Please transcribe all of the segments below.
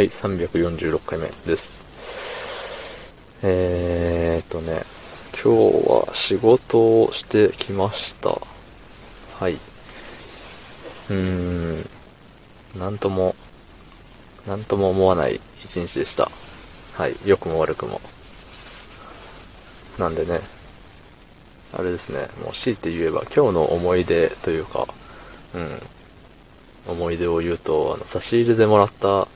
はい、346回目です。えーっとね、今日は仕事をしてきました。はい。うーん、なんとも、なんとも思わない一日でした。はい、良くも悪くも。なんでね、あれですね、もう強いて言えば今日の思い出というか、うん、思い出を言うと、あの、差し入れでもらった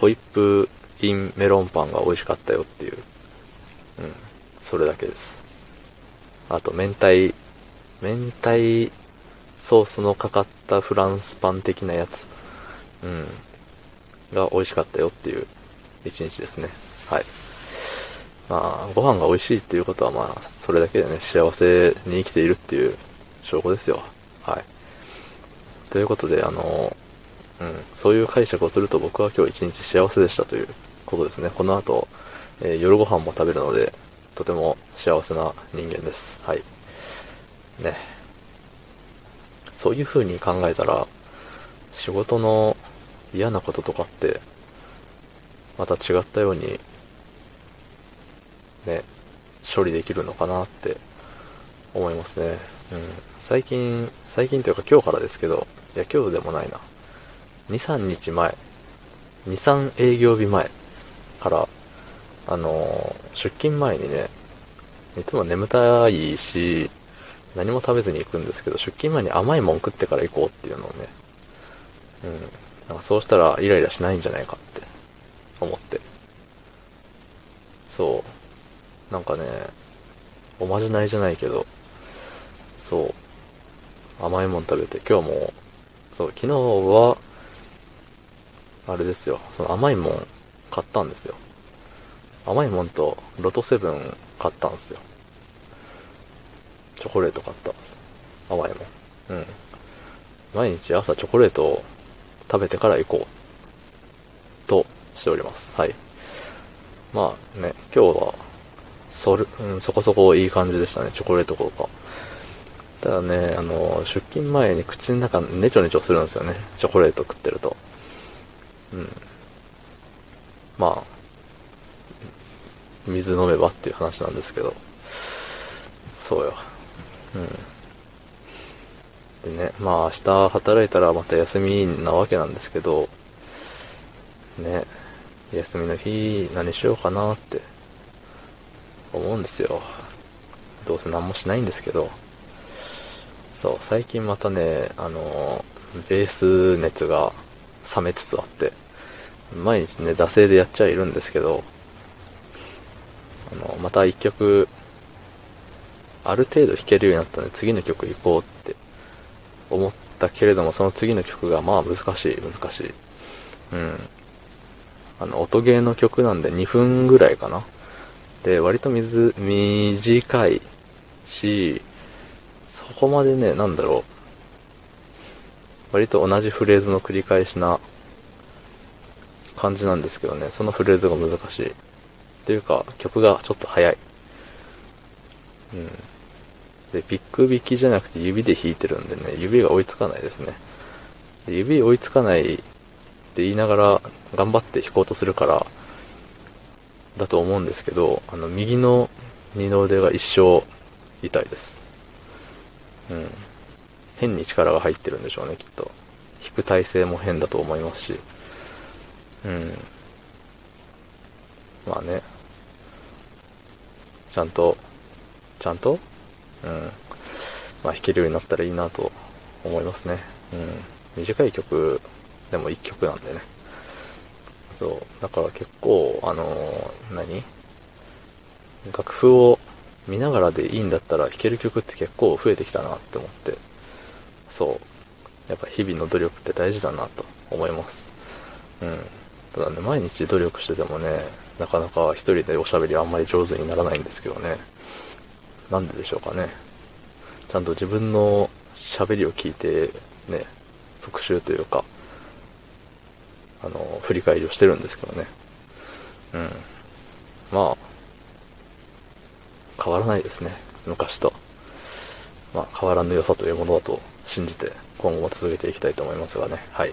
ホイップインメロンパンが美味しかったよっていう、うん、それだけです。あと、明太、明太ソースのかかったフランスパン的なやつ、うん、が美味しかったよっていう一日ですね。はい。まあ、ご飯が美味しいっていうことはまあ、それだけでね、幸せに生きているっていう証拠ですよ。はい。ということで、あの、うん、そういう解釈をすると僕は今日一日幸せでしたということですね。この後、えー夜ご飯も食べるので、とても幸せな人間です。はい。ね。そういう風に考えたら、仕事の嫌なこととかって、また違ったように、ね、処理できるのかなって思いますね。うん。最近、最近というか今日からですけど、いや今日でもないな。2、3日前、2、3営業日前から、あのー出勤前にね、いつも眠たいし、何も食べずに行くんですけど、出勤前に甘いもん食ってから行こうっていうのをね、うん。なんかそうしたらイライラしないんじゃないかって思って。そう。なんかね、おまじないじゃないけど、そう。甘いもん食べて、今日も、そう、昨日は、あれですよ、その甘いもん買ったんですよ。甘いもんとロトセブン買ったんですよ。チョコレート買ったんです。甘いもん。うん。毎日朝チョコレートを食べてから行こう。としております。はい。まあね、今日は、それ、うん、そこそこいい感じでしたね、チョコレート効果。ただね、あの、出勤前に口の中ネチョネチョするんですよね、チョコレート食ってると。うん。まあ、水飲めばっていう話なんですけど。そうよ。うん。でね、まあ明日働いたらまた休みなわけなんですけど、ね、休みの日何しようかなって思うんですよ。どうせ何もしないんですけど。そう、最近またね、あの、ベース熱が冷めつつあって、毎日ね、惰性でやっちゃいるんですけど、あの、また一曲、ある程度弾けるようになったので、次の曲行こうって思ったけれども、その次の曲がまあ難しい、難しい。うん。あの、音ゲーの曲なんで2分ぐらいかな。で、割と水、短いし、そこまでね、なんだろう。割と同じフレーズの繰り返しな感じなんですけどね、そのフレーズが難しい。っていうか、曲がちょっと早い。うん。で、ピック弾きじゃなくて指で弾いてるんでね、指が追いつかないですね。で指追いつかないって言いながら頑張って弾こうとするから、だと思うんですけど、あの、右の二の腕が一生痛いです。うん。変に力が入ってるんでしょうね、きっと。弾く体勢も変だと思いますし。うん。まあね。ちゃんと、ちゃんと？うん。まあ弾けるようになったらいいなと思いますね。うん。短い曲でも1曲なんでね。そう。だから結構、あのー何？楽譜を見ながらでいいんだったら弾ける曲って結構増えてきたなって思って。そう。やっぱ日々の努力って大事だなと思います。うん。ただね、毎日努力しててもね、なかなか一人でおしゃべりあんまり上手にならないんですけどね。なんででしょうかね。ちゃんと自分の喋りを聞いて、ね、復習というか、あの、振り返りをしてるんですけどね。うん。まあ、変わらないですね。昔と。まあ、変わらぬ良さというものだと信じて、今後も続けていきたいと思いますがね。はい。